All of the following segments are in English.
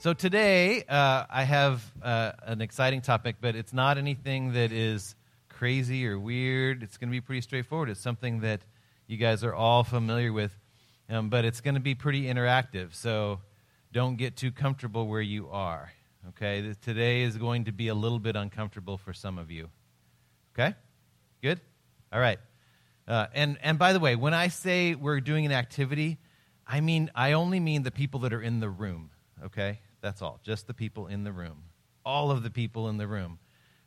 So today, uh, I have uh, an exciting topic, but it's not anything that is crazy or weird. It's going to be pretty straightforward. It's something that you guys are all familiar with, um, but it's going to be pretty interactive. So don't get too comfortable where you are. Okay? Today is going to be a little bit uncomfortable for some of you. Okay? Good? All right. Uh, and, and by the way, when I say we're doing an activity, I mean, I only mean the people that are in the room. Okay? That's all. Just the people in the room. All of the people in the room.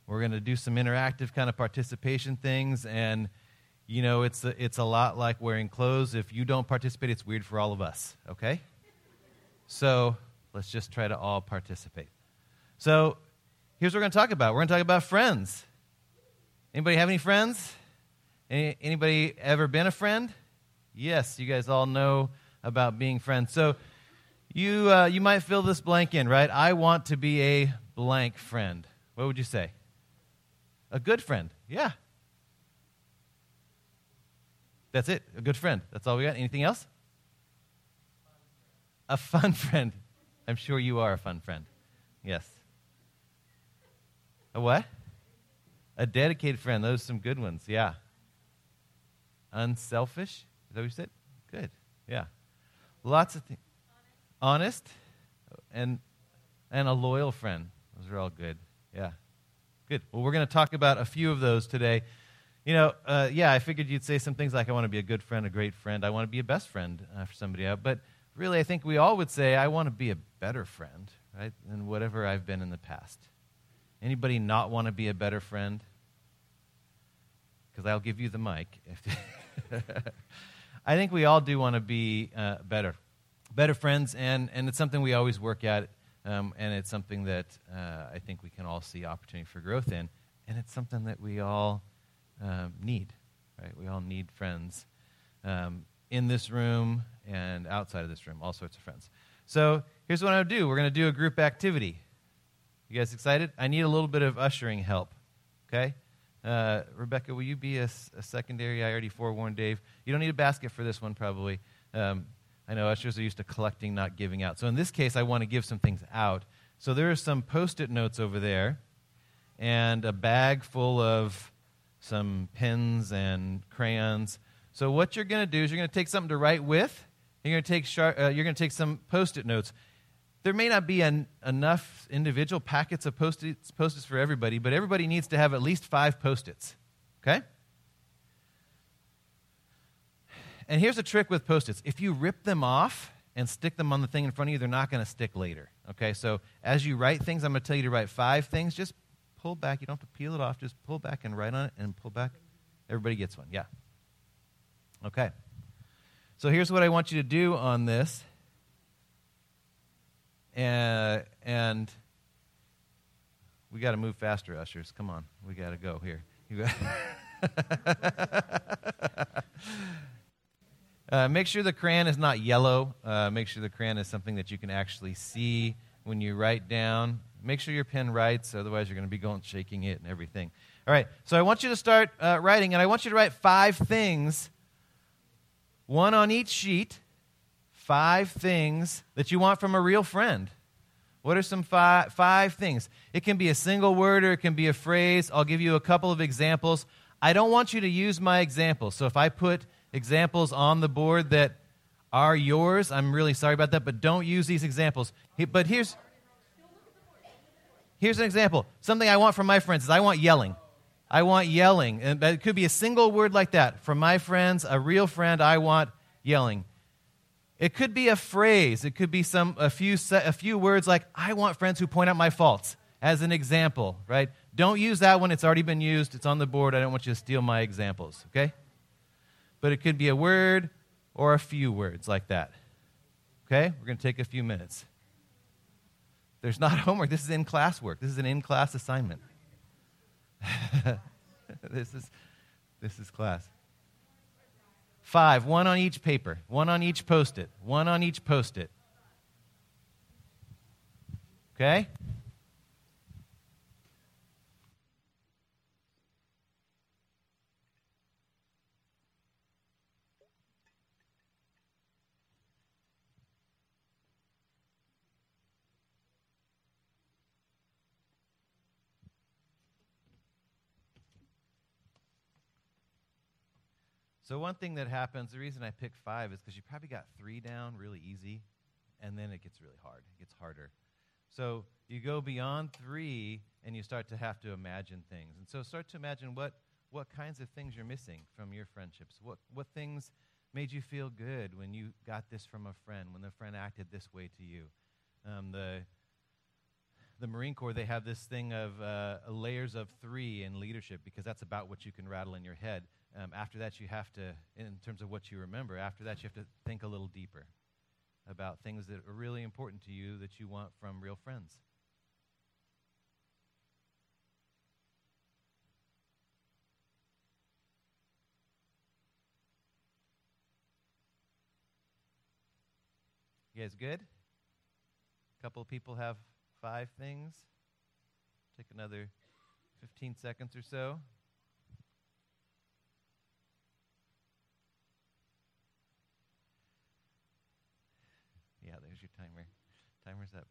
We're going to do some interactive kind of participation things, and you know, it's a, it's a lot like wearing clothes. If you don't participate, it's weird for all of us. Okay? So let's just try to all participate. So here's what we're going to talk about. We're going to talk about friends. Anybody have any friends? Any, anybody ever been a friend? Yes, you guys all know about being friends. So you, uh, you might fill this blank in, right? I want to be a blank friend. What would you say? A good friend. Yeah. That's it. A good friend. That's all we got. Anything else? A fun friend. I'm sure you are a fun friend. Yes. A what? A dedicated friend. Those are some good ones. Yeah. Unselfish. Is that what you said? Good. Yeah. Lots of things honest, and, and a loyal friend. Those are all good. Yeah. Good. Well, we're going to talk about a few of those today. You know, uh, yeah, I figured you'd say some things like, I want to be a good friend, a great friend, I want to be a best friend uh, for somebody else. But really, I think we all would say, I want to be a better friend, right, than whatever I've been in the past. Anybody not want to be a better friend? Because I'll give you the mic. I think we all do want to be uh, better better friends, and, and it's something we always work at, um, and it's something that uh, I think we can all see opportunity for growth in, and it's something that we all um, need, right? We all need friends um, in this room and outside of this room, all sorts of friends. So here's what I'll do we're going to do a group activity. You guys excited? I need a little bit of ushering help, okay? Uh, Rebecca, will you be a, a, secondary? I already forewarned Dave. You don't need a basket for this one, probably. I know ushers are used to collecting, not giving out. So in this case, I want to give some things out. So there are some post it notes over there and a bag full of some pens and crayons. So what you're going to do is you're going to take something to write with. You're going to take, sharp, uh, you're going to take some post it notes. There may not be an, enough individual packets of post-its, post its for everybody, but everybody needs to have at least five post its. Okay? And here's a trick with post its if you rip them off and stick them on the thing in front of you, they're not going to stick later. Okay, so as you write things, I'm going to tell you to write five things. Just pull back. You don't have to peel it off. Just pull back and write on it and pull back. Everybody gets one. Yeah. Okay. So here's what I want you to do on this. Uh, and we got to move faster, ushers. Come on. We got to go here. Uh, make sure the crayon is not yellow. Uh, make sure the crayon is something that you can actually see when you write down. Make sure your pen writes, otherwise, you're going to be going shaking it and everything. All right, so I want you to start uh, writing, and I want you to write five things, one on each sheet, five things that you want from a real friend. What are some five, five things? It can be a single word or it can be a phrase. I'll give you a couple of examples. I don't want you to use my examples. So if I put examples on the board that are yours. I'm really sorry about that, but don't use these examples. But here's here's an example. Something I want from my friends is I want yelling. I want yelling. And it could be a single word like that. From my friends, a real friend, I want yelling. It could be a phrase. It could be some a few a few words like I want friends who point out my faults as an example, right? Don't use that one. It's already been used. It's on the board. I don't want you to steal my examples, okay? But it could be a word or a few words like that. Okay? We're going to take a few minutes. There's not homework. This is in class work. This is an in class assignment. this, is, this is class. Five, one on each paper, one on each post it, one on each post it. Okay? So, one thing that happens, the reason I pick five is because you probably got three down really easy, and then it gets really hard. It gets harder. So, you go beyond three, and you start to have to imagine things. And so, start to imagine what, what kinds of things you're missing from your friendships. What, what things made you feel good when you got this from a friend, when the friend acted this way to you. Um, the, the Marine Corps, they have this thing of uh, layers of three in leadership because that's about what you can rattle in your head. Um, after that, you have to, in terms of what you remember, after that, you have to think a little deeper about things that are really important to you that you want from real friends. You guys good? A couple of people have five things. Take another 15 seconds or so. Yeah, there's your timer. Timer's up.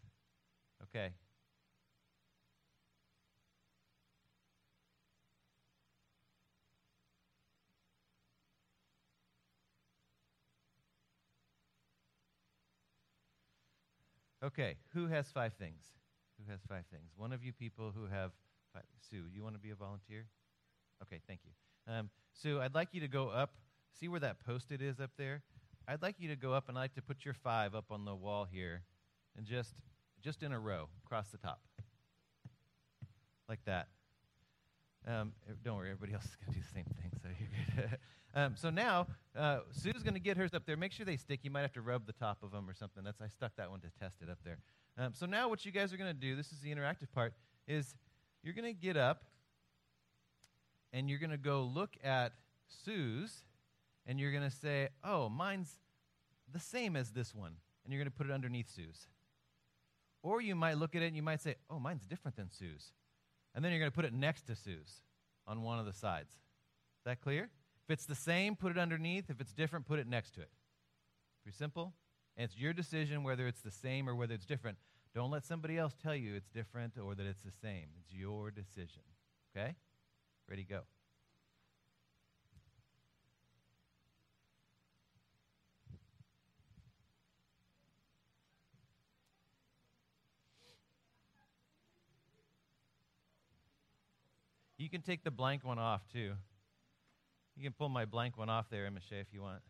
Okay. Okay, who has five things? Who has five things? One of you people who have five. Sue, you want to be a volunteer? Okay, thank you. Um, Sue, I'd like you to go up. See where that post-it is up there? I'd like you to go up and I'd like to put your five up on the wall here and just, just in a row across the top. Like that. Um, don't worry, everybody else is going to do the same thing, so you're good. um, so now, uh, Sue's going to get hers up there. Make sure they stick. You might have to rub the top of them or something. That's I stuck that one to test it up there. Um, so now, what you guys are going to do, this is the interactive part, is you're going to get up and you're going to go look at Sue's and you're going to say, oh, mine's the same as this one. And you're going to put it underneath Sue's. Or you might look at it and you might say, oh, mine's different than Sue's. And then you're going to put it next to Sue's on one of the sides. Is that clear? If it's the same, put it underneath. If it's different, put it next to it. Pretty simple. And it's your decision whether it's the same or whether it's different. Don't let somebody else tell you it's different or that it's the same. It's your decision. Okay? Ready, go. Can take the blank one off too. You can pull my blank one off there, Shea, if you want.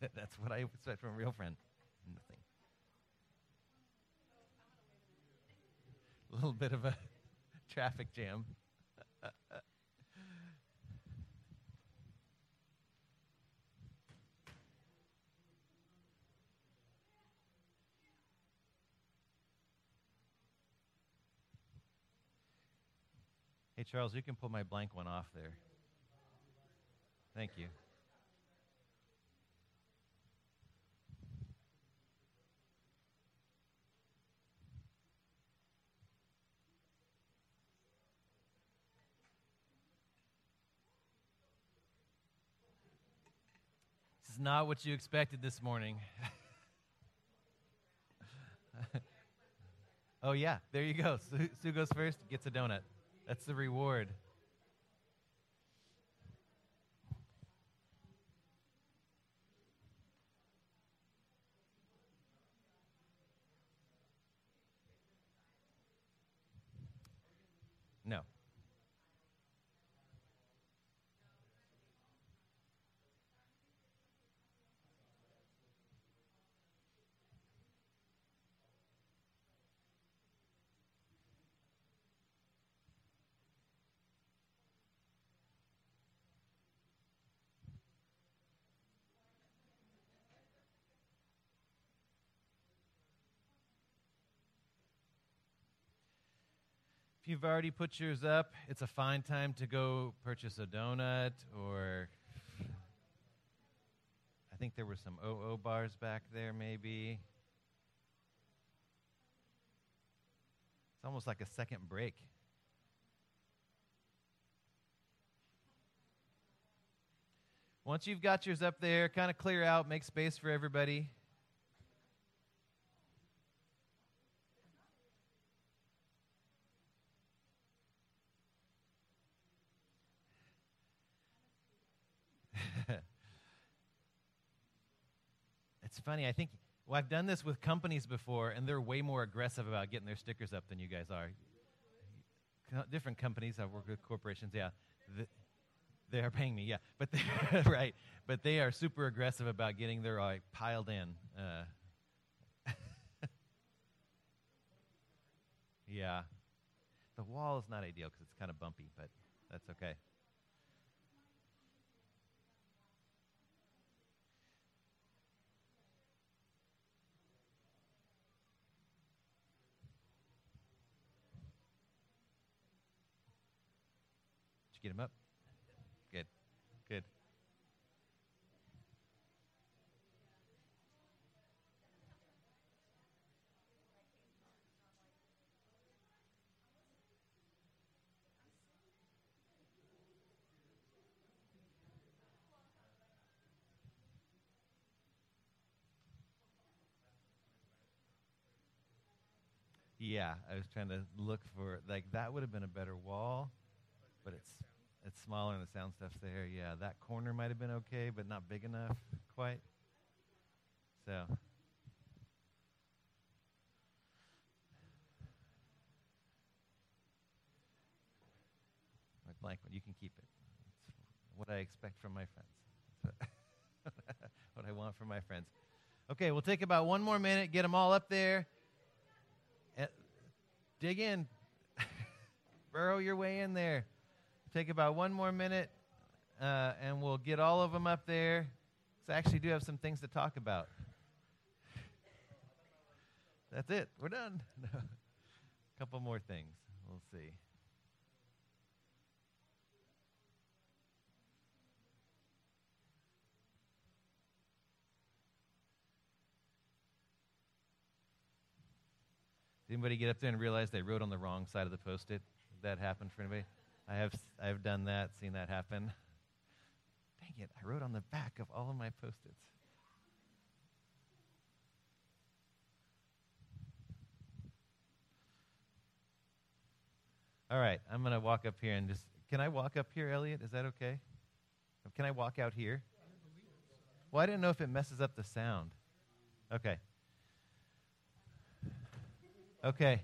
That's what I expect from a real friend. Nothing. A little bit of a traffic jam. Hey, Charles, you can pull my blank one off there. Thank you. This is not what you expected this morning. oh, yeah, there you go. Sue, goes first, gets a donut. That's the reward. No. If you've already put yours up, it's a fine time to go purchase a donut or I think there were some OO bars back there, maybe. It's almost like a second break. Once you've got yours up there, kind of clear out, make space for everybody. It's funny. I think well, I've done this with companies before, and they're way more aggressive about getting their stickers up than you guys are. Different companies. I've worked with corporations. Yeah, the, they are paying me. Yeah, but they, right, but they are super aggressive about getting their like piled in. Uh, yeah, the wall is not ideal because it's kind of bumpy, but that's okay. You get him up? Good. Good. Yeah, I was trying to look for like that would have been a better wall, but it's it's smaller and the sound stuff's there. Yeah, that corner might have been okay, but not big enough quite. So. My blank one, you can keep it. It's what I expect from my friends. what I want from my friends. Okay, we'll take about one more minute, get them all up there. Dig in. Burrow your way in there. Take about one more minute, uh, and we'll get all of them up there. So I actually do have some things to talk about. That's it. We're done. A couple more things. We'll see. Did anybody get up there and realize they wrote on the wrong side of the post-it? That happen for anybody? I have, I have done that, seen that happen. Dang it, I wrote on the back of all of my post-its. All right, I'm going to walk up here and just. Can I walk up here, Elliot? Is that okay? Can I walk out here? Well, I didn't know if it messes up the sound. Okay. Okay.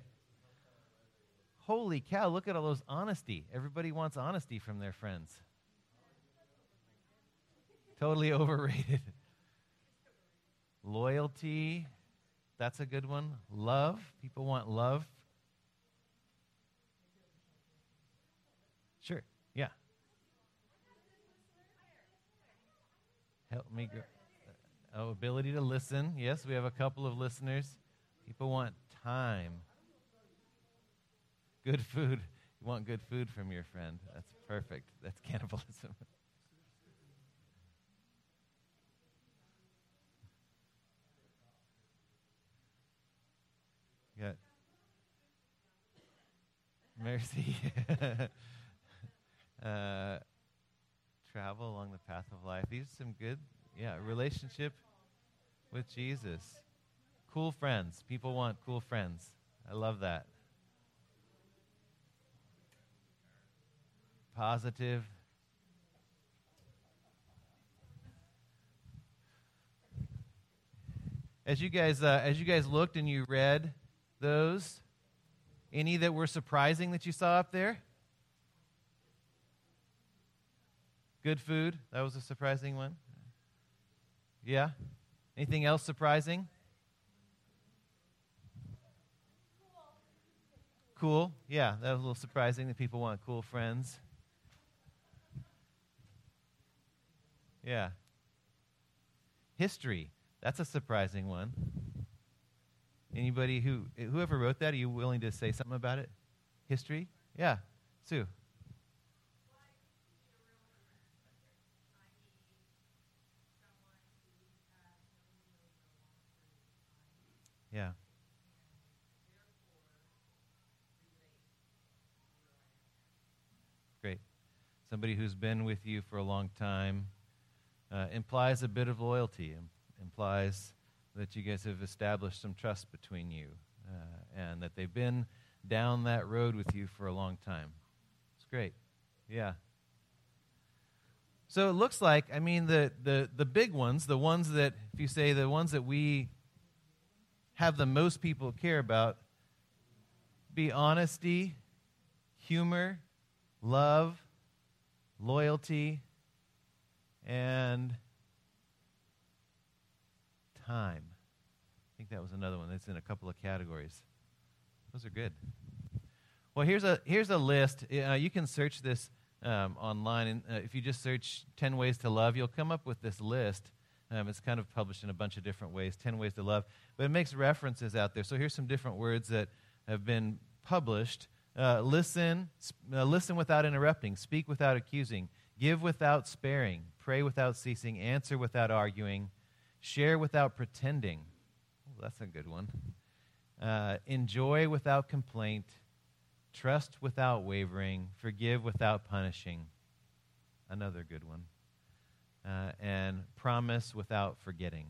Holy cow, look at all those honesty. Everybody wants honesty from their friends. Totally overrated. Loyalty, that's a good one. Love, people want love. Sure, yeah. Help me grow. Uh, oh, ability to listen. Yes, we have a couple of listeners. People want time. Good food. You want good food from your friend. That's perfect. That's cannibalism. Got mercy. uh, travel along the path of life. These are some good, yeah, relationship with Jesus. Cool friends. People want cool friends. I love that. Positive. As you guys, uh, as you guys looked and you read those, any that were surprising that you saw up there? Good food. That was a surprising one. Yeah. Anything else surprising? Cool. Yeah, that was a little surprising that people want cool friends. Yeah. History. That's a surprising one. Anybody who whoever wrote that, are you willing to say something about it? History? Yeah. Sue. Yeah. Great. Somebody who's been with you for a long time uh, implies a bit of loyalty, implies that you guys have established some trust between you uh, and that they've been down that road with you for a long time. It's great. Yeah. So it looks like, I mean, the, the, the big ones, the ones that, if you say the ones that we have the most people care about, be honesty, humor, love, loyalty, and time. I think that was another one that's in a couple of categories. Those are good. Well, here's a here's a list. Uh, you can search this um, online, and uh, if you just search 10 ways to love, you'll come up with this list. Um, it's kind of published in a bunch of different ways, 10 ways to love, but it makes references out there. So here's some different words that have been published. Uh, listen, uh, listen without interrupting, speak without accusing, give without sparing, pray without ceasing, answer without arguing, share without pretending. Oh, that's a good one. Uh, enjoy without complaint, trust without wavering, forgive without punishing. Another good one. Uh, and promise without forgetting.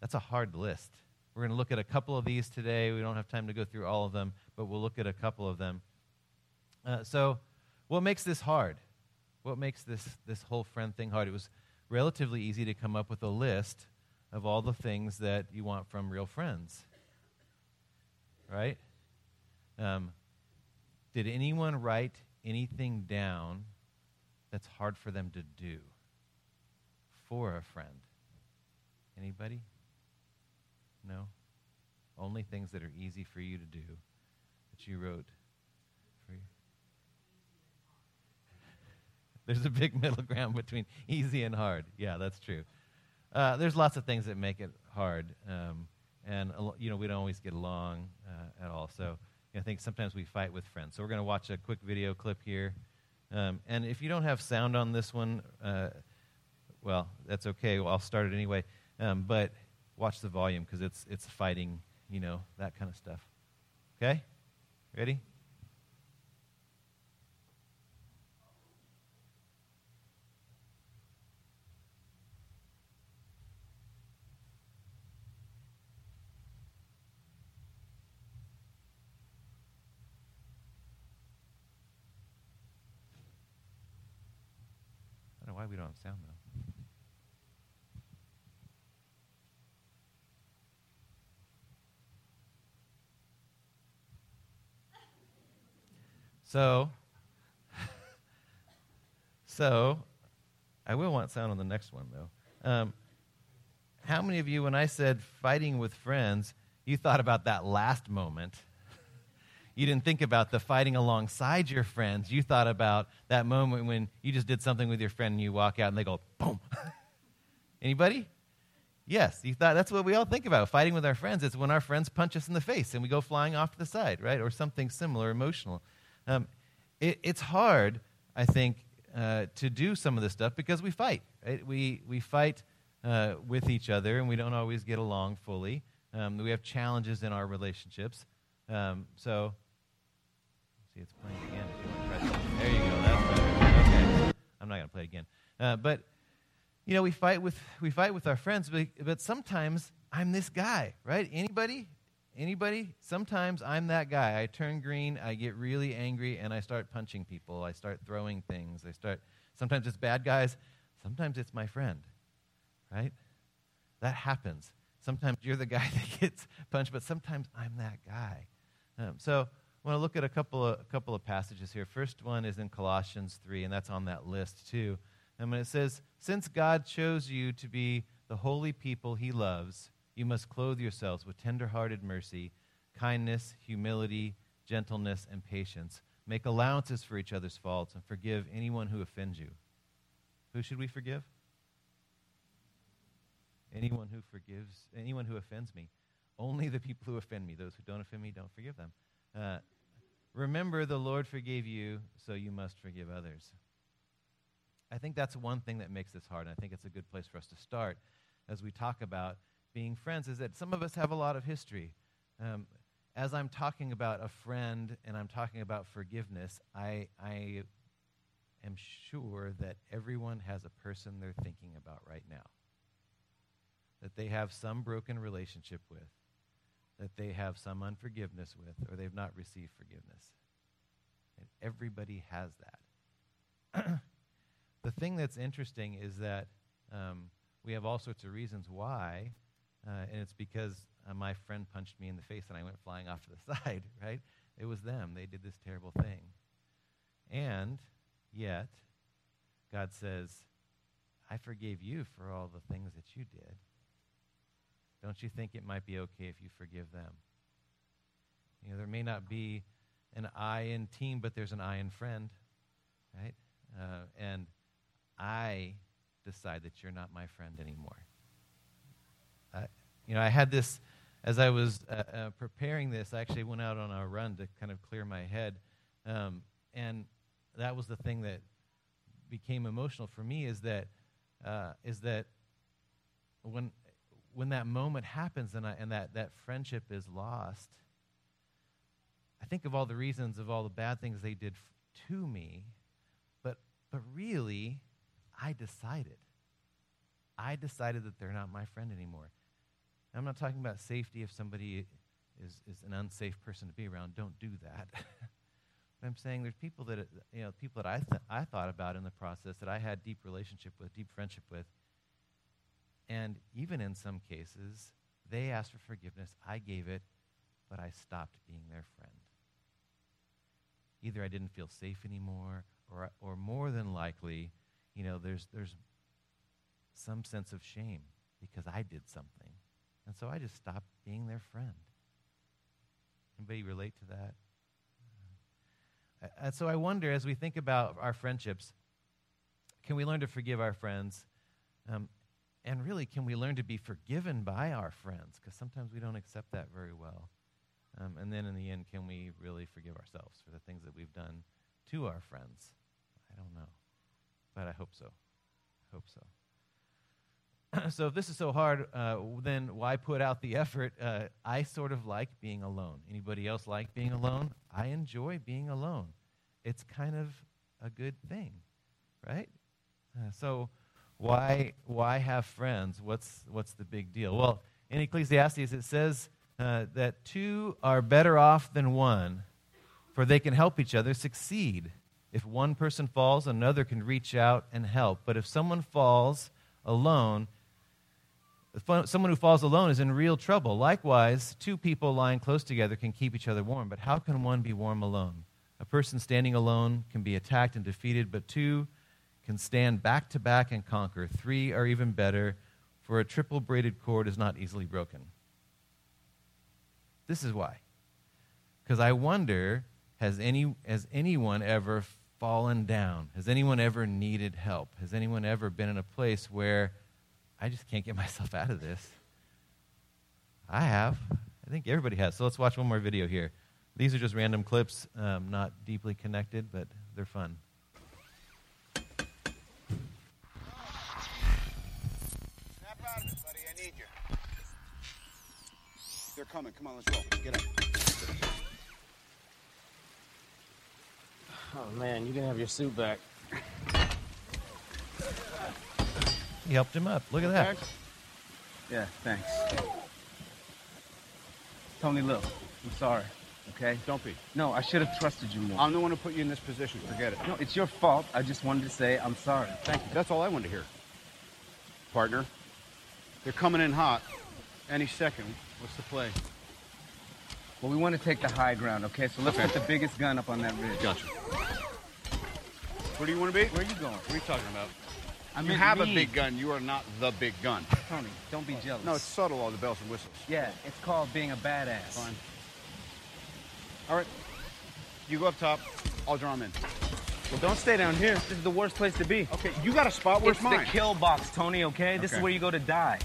That's a hard list. We're going to look at a couple of these today. We don't have time to go through all of them, but we'll look at a couple of them. Uh, so, what makes this hard? What makes this, this whole friend thing hard? It was relatively easy to come up with a list of all the things that you want from real friends. Right? Um, did anyone write anything down that's hard for them to do for a friend? Anybody? No? Only things that are easy for you to do that you wrote for you. There's a big middle ground between easy and hard. Yeah, that's true. Uh, there's lots of things that make it hard, um, and you know we don't always get along uh, at all. So I think sometimes we fight with friends. So we're going to watch a quick video clip here, um, and if you don't have sound on this one, uh, well, that's okay. Well, I'll start it anyway. Um, but watch the volume because it's it's fighting, you know, that kind of stuff. Okay, ready? We don't have sound though. So, so I will want sound on the next one, though. Um, how many of you, when I said fighting with friends, you thought about that last moment? You didn't think about the fighting alongside your friends. You thought about that moment when you just did something with your friend and you walk out and they go, boom. Anybody? Yes, you thought that's what we all think about. Fighting with our friends. It's when our friends punch us in the face and we go flying off to the side, right? Or something similar, emotional. Um, it, it's hard, I think, uh, to do some of this stuff because we fight. Right? We, we fight uh, with each other and we don't always get along fully. Um, we have challenges in our relationships. Um, so, see, it's playing again. There you go. That's better. Okay. I'm not going to play again. Uh, but you know, we fight with we fight with our friends, but, but sometimes I'm this guy, right? Anybody? Anybody? Sometimes I'm that guy. I turn green, I get really angry, and I start punching people. I start throwing things. I start. Sometimes it's bad guys. Sometimes it's my friend, right? That happens. Sometimes you're the guy that gets punched, but sometimes I'm that guy. Um, so I want to look at a couple of a couple of passages here. First one is in Colossians three, and that's on that list too. And when it says, "Since God chose you to be the holy people He loves." you must clothe yourselves with tender-hearted mercy, kindness, humility, gentleness, and patience. Make allowances for each other's faults and forgive anyone who offends you. Who should we forgive? Anyone who forgives, anyone who offends me. Only the people who offend me. Those who don't offend me, don't forgive them. Uh, remember, the Lord forgave you, so you must forgive others. I think that's one thing that makes this hard, and I think it's a good place for us to start as we talk about being friends is that some of us have a lot of history. Um, as I'm talking about a friend and I'm talking about forgiveness, I, I am sure that everyone has a person they're thinking about right now. That they have some broken relationship with, that they have some unforgiveness with, or they've not received forgiveness. And everybody has that. The thing that's interesting is that um, we have all sorts of reasons why, uh, and it's because uh, my friend punched me in the face and I went flying off to the side, right? It was them. They did this terrible thing. And yet, God says, I forgave you for all the things that you did. Don't you think it might be okay if you forgive them? You know, there may not be an I in team, but there's an I in friend, right? Uh, and I decide that you're not my friend anymore. You know, I had this as I was uh, uh, preparing this. I actually went out on a run to kind of clear my head, um, and that was the thing that became emotional for me. Is that uh, is that when when that moment happens and, I, and that, that friendship is lost, I think of all the reasons of all the bad things they did f- to me, but, but really, I decided. I decided that they're not my friend anymore. I'm not talking about safety if somebody is, is an unsafe person to be around. Don't do that. I'm saying there's people that, you know, people that I, th- I thought about in the process that I had deep relationship with, deep friendship with, and even in some cases, they asked for forgiveness. I gave it, but I stopped being their friend. Either I didn't feel safe anymore, or, or more than likely, you know, there's, there's some sense of shame because I did something. And so I just stopped being their friend. Anybody relate to that? And so I wonder, as we think about our friendships, can we learn to forgive our friends? Um, and really, can we learn to be forgiven by our friends? Because sometimes we don't accept that very well. Um, and then in the end, can we really forgive ourselves for the things that we've done to our friends? I don't know. But I hope so. I hope so. so if this is so hard, uh, then why put out the effort? Uh, I sort of like being alone. Anybody else like being alone? I enjoy being alone. It's kind of a good thing, right? Uh, so why, why have friends? What's, what's the big deal? Well, in Ecclesiastes, it says uh, that two are better off than one, for they can help each other succeed. If one person falls, another can reach out and help. But if someone falls alone, someone who falls alone is in real trouble. Likewise, two people lying close together can keep each other warm. But how can one be warm alone? A person standing alone can be attacked and defeated, but two can stand back to back and conquer. Three are even better, for a triple braided cord is not easily broken. This is why. Because I wonder has, any, has anyone ever fallen down? Has anyone ever needed help? Has anyone ever been in a place where I just can't get myself out of this? I have. I think everybody has. So let's watch one more video here. These are just random clips, um, not deeply connected, but they're fun. Coming. Come on, let's roll. Get up. Oh man, you can have your suit back. He helped him up. Look at that. Yeah, thanks. Tony look, I'm sorry. Okay? Don't be. No, I should have trusted you more. I'm the one who put you in this position. Forget it. no, it's your fault. I just wanted to say I'm sorry. Thank you. That's all I wanted to hear. Partner, they're coming in hot. Any second. What's the play? Well, we want to take the high ground, okay? So let's Okay. put the biggest gun up on that ridge. Gotcha. Where do you want to be? Where are you going? What are you talking about? I mean, you meant have a big gun. You are not the big gun. Tony, don't be jealous. No, it's subtle, all the bells and whistles. Yeah, it's called being a badass. Fine. All right. You go up top. I'll draw them in. Well, don't stay down here. This is the worst place to be. Okay, you got a spot. Where's it's mine? This is the kill box, Tony, okay? okay? This is where you go to die.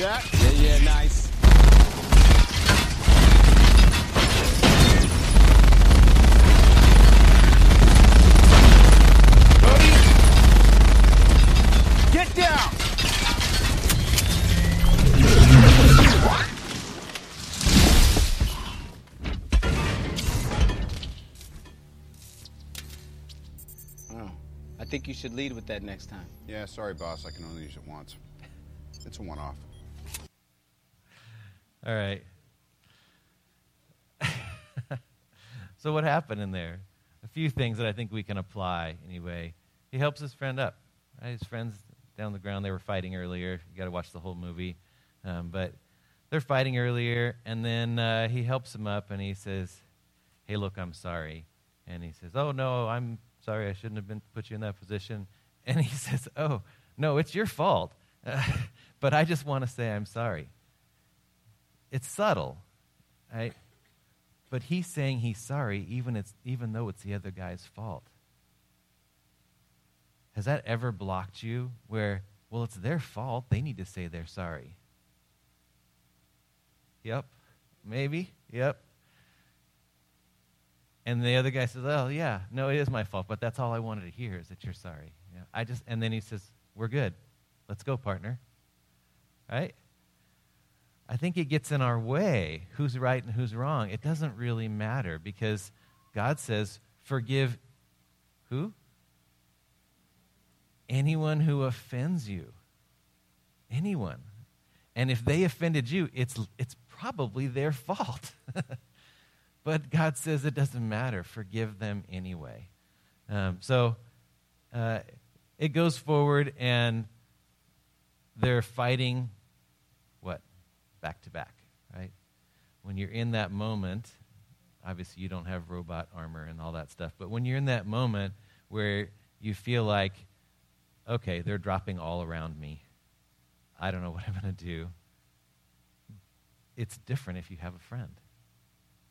Yeah. Yeah, yeah, nice. Rhodey! Get down! Oh, I think you should lead with that next time. Yeah, sorry, boss. I can only use it once. It's a one-off. All right. so what happened in there? A few things that I think we can apply anyway. He helps his friend up. Right? His friends down the ground. They were fighting earlier. You got to watch the whole movie, um, but they're fighting earlier, and then uh, he helps him up, and he says, "Hey, look, I'm sorry." And he says, "Oh no, I'm sorry. I shouldn't have been put you in that position." And he says, "Oh no, it's your fault, but I just want to say I'm sorry." It's subtle, right? But he's saying he's sorry, even it's even though it's the other guy's fault. Has that ever blocked you where, well, it's their fault. They need to say they're sorry? Yep. Maybe. Yep. And the other guy says, "Oh, yeah, no, it is my fault, but that's all I wanted to hear is that you're sorry." Yeah, I just, and then he says, "We're good. Let's go, partner." Right? I think it gets in our way who's right and who's wrong. It doesn't really matter because God says, "Forgive who? Anyone who offends you. Anyone. And if they offended you, it's it's probably their fault." But God says it doesn't matter. Forgive them anyway. Um, so uh, it goes forward, and they're fighting? Back to back, right? When you're in that moment, obviously you don't have robot armor and all that stuff, but when you're in that moment where you feel like, okay, they're dropping all around me, I don't know what I'm going to do, it's different if you have a friend.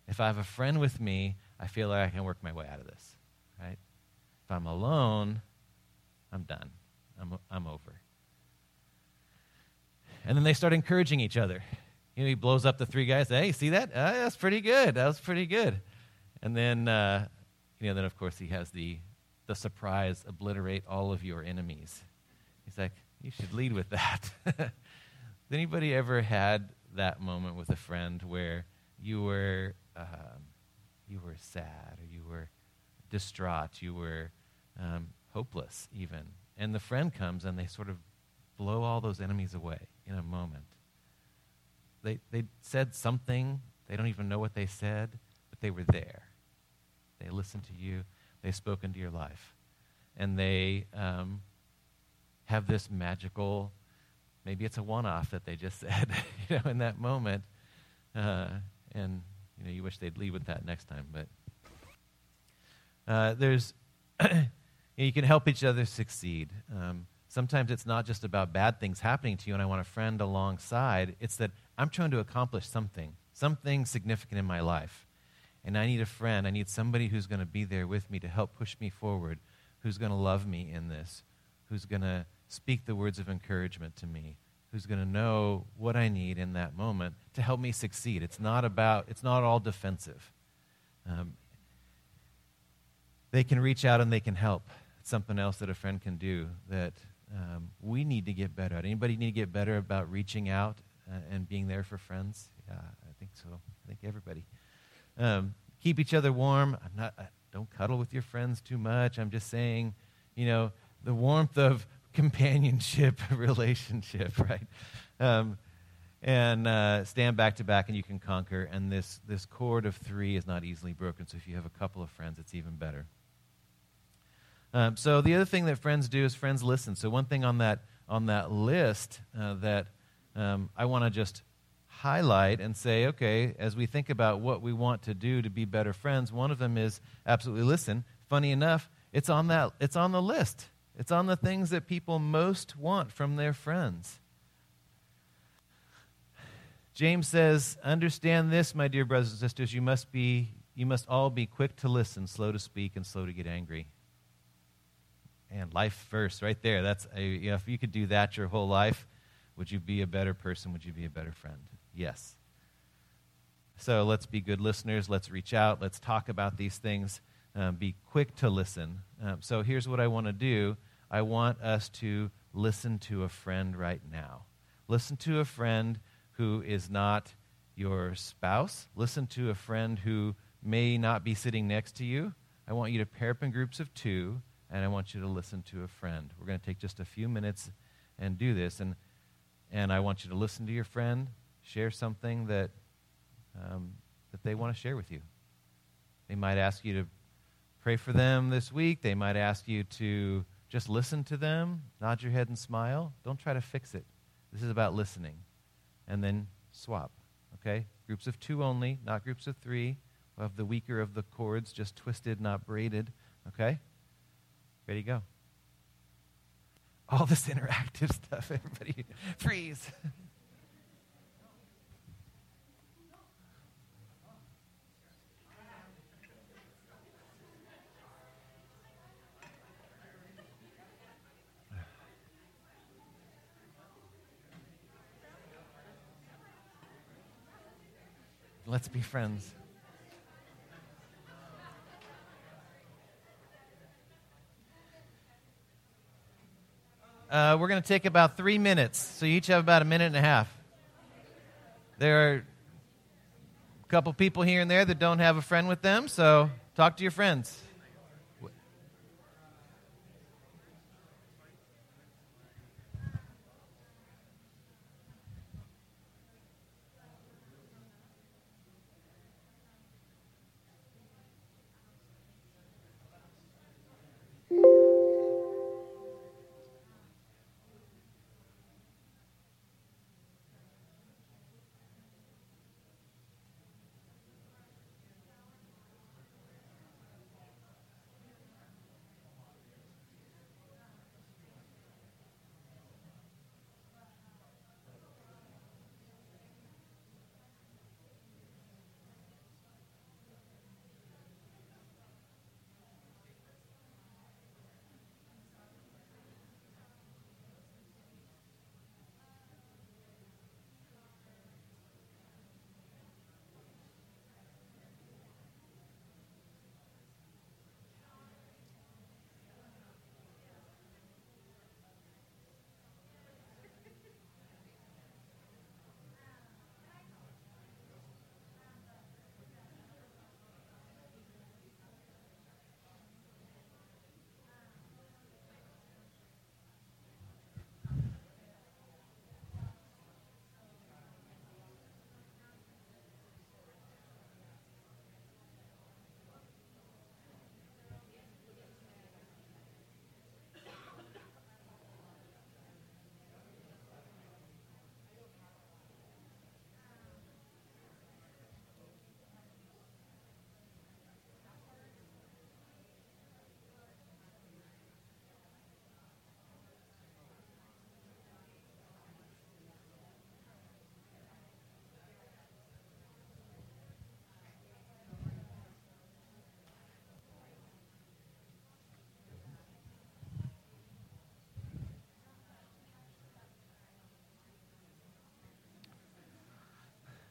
If I have a friend with me, I feel like I can work my way out of this, right? If I'm alone, I'm done. I'm, I'm over. And then they start encouraging each other. You know, he blows up the three guys. Hey, see that? Uh, that's pretty good. That was pretty good. And then, uh, you know, then of course he has the the surprise obliterate all of your enemies. He's like, you should lead with that. Has anybody ever had that moment with a friend where you were um, you were sad or you were distraught, you were um, hopeless even. And the friend comes and they sort of blow all those enemies away in a moment. They, they said something, they don't even know what they said, but they were there. They listened to you, they spoke into your life. And they um, have this magical, maybe it's a one off that they just said, you know, in that moment. Uh, and you know, you wish they'd leave with that next time. But uh, there's, you can help each other succeed. Um, sometimes it's not just about bad things happening to you, and I want a friend alongside. It's that I'm trying to accomplish something, something significant in my life, and I need a friend. I need somebody who's going to be there with me to help push me forward, who's going to love me in this, who's going to speak the words of encouragement to me, who's going to know what I need in that moment to help me succeed. It's not about, it's not all defensive. Um, they can reach out and they can help. It's something else that a friend can do that um, we need to get better at. Anybody need to get better about reaching out uh, and being there for friends? Yeah, I think so. I think everybody. Um, keep each other warm. I'm not, uh, don't cuddle with your friends too much. I'm just saying, you know, the warmth of companionship relationship, right? Um, and uh, stand back to back, and you can conquer. And this this cord of three is not easily broken. So if you have a couple of friends, it's even better. Um, so the other thing that friends do is friends listen. So one thing on that on that list uh, that um, I want to just highlight and say, okay, as we think about what we want to do to be better friends, one of them is absolutely listen. Funny enough, it's on that it's on the list. It's on the things that people most want from their friends. James says, Understand this, my dear brothers and sisters, you must be you must all be quick to listen, slow to speak, and slow to get angry. And life first, right there. That's a, you know, if you could do that your whole life, would you be a better person? Would you be a better friend? Yes. So let's be good listeners. Let's reach out. Let's talk about these things. Um, be quick to listen. Um, so here's what I want to do I want us to listen to a friend right now. Listen to a friend who is not your spouse. Listen to a friend who may not be sitting next to you. I want you to pair up in groups of two and I want you to listen to a friend. We're going to take just a few minutes and do this. And, and I want you to listen to your friend, share something that, um, that they want to share with you. They might ask you to pray for them this week. They might ask you to just listen to them, nod your head and smile. Don't try to fix it. This is about listening. And then swap, okay? Groups of two only, not groups of three. We'll have the weaker of the cords, just twisted, not braided, okay? Ready, go. All this interactive stuff, everybody freeze. Let's be friends. Uh, we're going to take about three minutes. So you each have about a minute and a half. There are a couple people here and there that don't have a friend with them, so talk to your friends.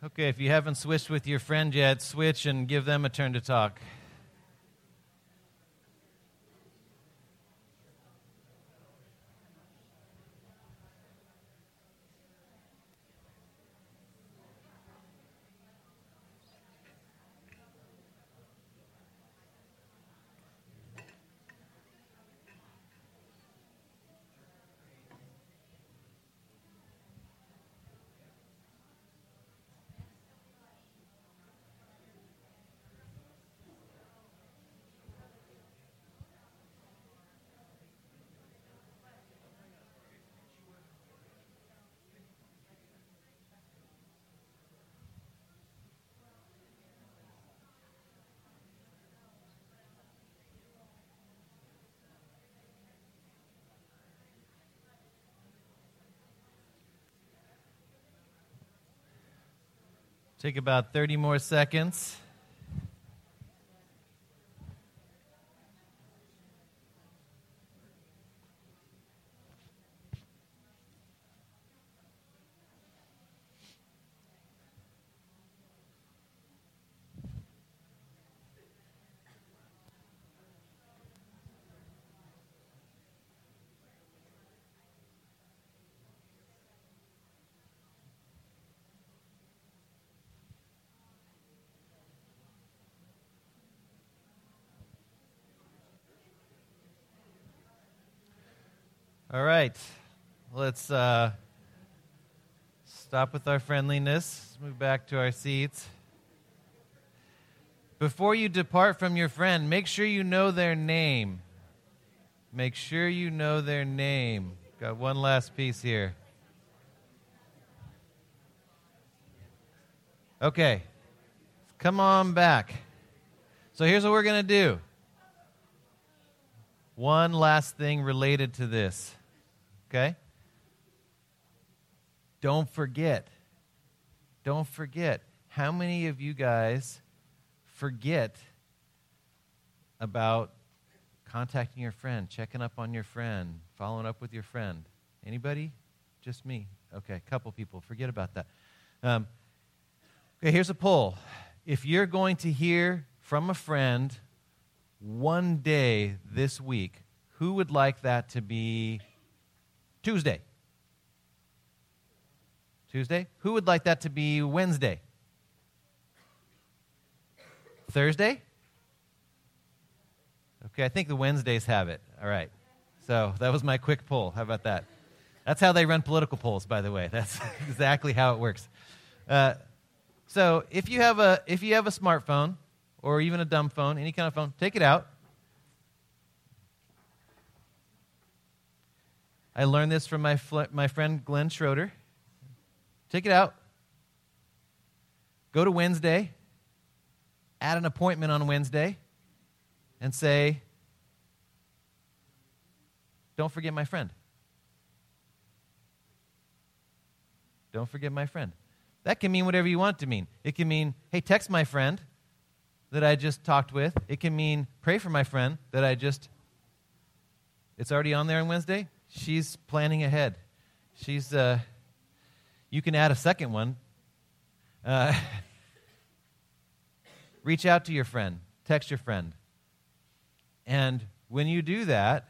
Okay, if you haven't switched with your friend yet, switch and give them a turn to talk. Take about 30 more seconds. All right. Let's uh, stop with our friendliness. Let's move back to our seats. Before you depart from your friend, make sure you know their name. Make sure you know their name. Got one last piece here. Okay. Come on back. So here's what we're going to do. One last thing related to this. Okay? Don't forget. Don't forget. How many of you guys forget about contacting your friend, checking up on your friend, following up with your friend? Anybody? Just me. Okay, a couple people. Forget about that. Um, okay, here's a poll. If you're going to hear from a friend one day this week, who would like that to be Tuesday? Tuesday? Who would like that to be Wednesday? Thursday? Okay, I think the Wednesdays have it. All right. So that was my quick poll. How about that? That's how they run political polls, by the way. That's exactly how it works. Uh, so if you have a if you have a smartphone or even a dumb phone, any kind of phone, take it out. I learned this from my fl- my friend Glenn Schroeder. Take it out. Go to Wednesday. Add an appointment on Wednesday and say, Don't forget my friend. Don't forget my friend. That can mean whatever you want to mean. It can mean, hey, text my friend that I just talked with. It can mean pray for my friend that I just, it's already on there on Wednesday. She's planning ahead. She's, uh, you can add a second one. Uh, reach out to your friend, text your friend. And when you do that,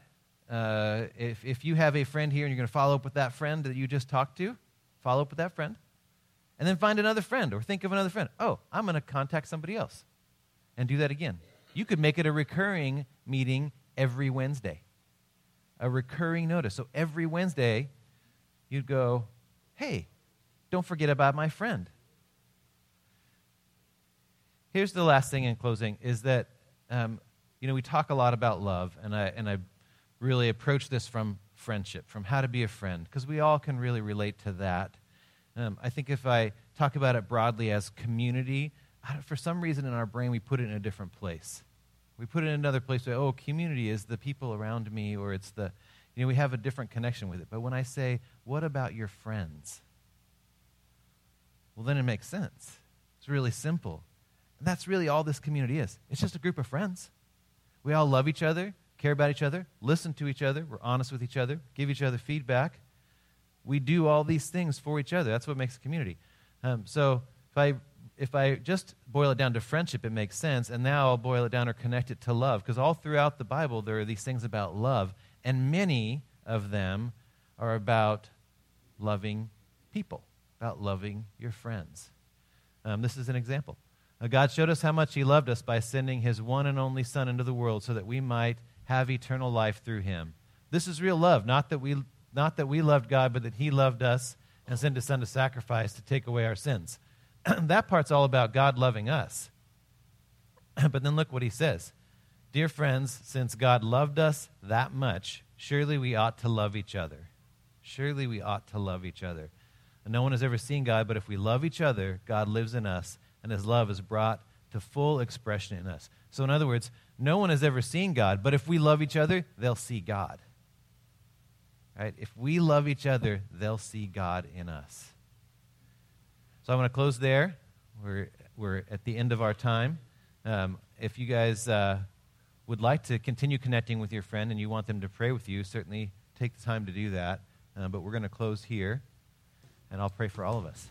uh, if, if you have a friend here and you're going to follow up with that friend that you just talked to, follow up with that friend. And then find another friend or think of another friend. Oh, I'm going to contact somebody else and do that again. You could make it a recurring meeting every Wednesday, a recurring notice. So every Wednesday, you'd go, hey, don't forget about my friend. Here's the last thing in closing is that, um, you know, we talk a lot about love, and I, and I really approach this from friendship, from how to be a friend, because we all can really relate to that. Um, I think if I talk about it broadly as community, for some reason in our brain we put it in a different place. We put it in another place. Where, oh, community is the people around me, or it's the, you know, we have a different connection with it. But when I say, what about your friends? Well, then it makes sense. It's really simple. And that's really all this community is. It's just a group of friends. We all love each other, care about each other, listen to each other, we're honest with each other, give each other feedback. We do all these things for each other. That's what makes a community. Um, so if I if I just boil it down to friendship, it makes sense. And now I'll boil it down or connect it to love, because all throughout the Bible there are these things about love, and many of them are about loving people, about loving your friends. Um, this is an example. Uh, God showed us how much He loved us by sending His one and only Son into the world so that we might have eternal life through Him. This is real love, not that we, not that we loved God, but that He loved us and sent His Son to sacrifice to take away our sins. that part's all about God loving us. but then look what He says Dear friends, since God loved us that much, surely we ought to love each other. Surely we ought to love each other. And no one has ever seen God, but if we love each other, God lives in us and his love is brought to full expression in us. So, in other words, no one has ever seen God, but if we love each other, they'll see God. Right? If we love each other, they'll see God in us. So, I want to close there. We're, we're at the end of our time. Um, if you guys uh, would like to continue connecting with your friend and you want them to pray with you, certainly take the time to do that. Uh, but we're going to close here, and I'll pray for all of us.